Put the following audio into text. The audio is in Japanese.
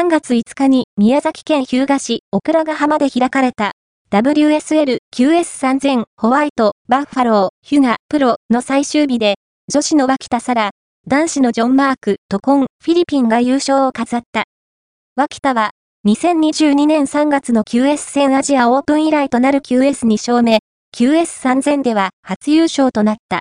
3月5日に宮崎県日向市オクラ浜で開かれた WSL QS3000 ホワイトバッファローヒュガプロの最終日で女子の脇田沙羅、男子のジョン・マーク、トコン、フィリピンが優勝を飾った。脇田は2022年3月の QS 戦アジアオープン以来となる QS2 勝目、QS3000 では初優勝となった。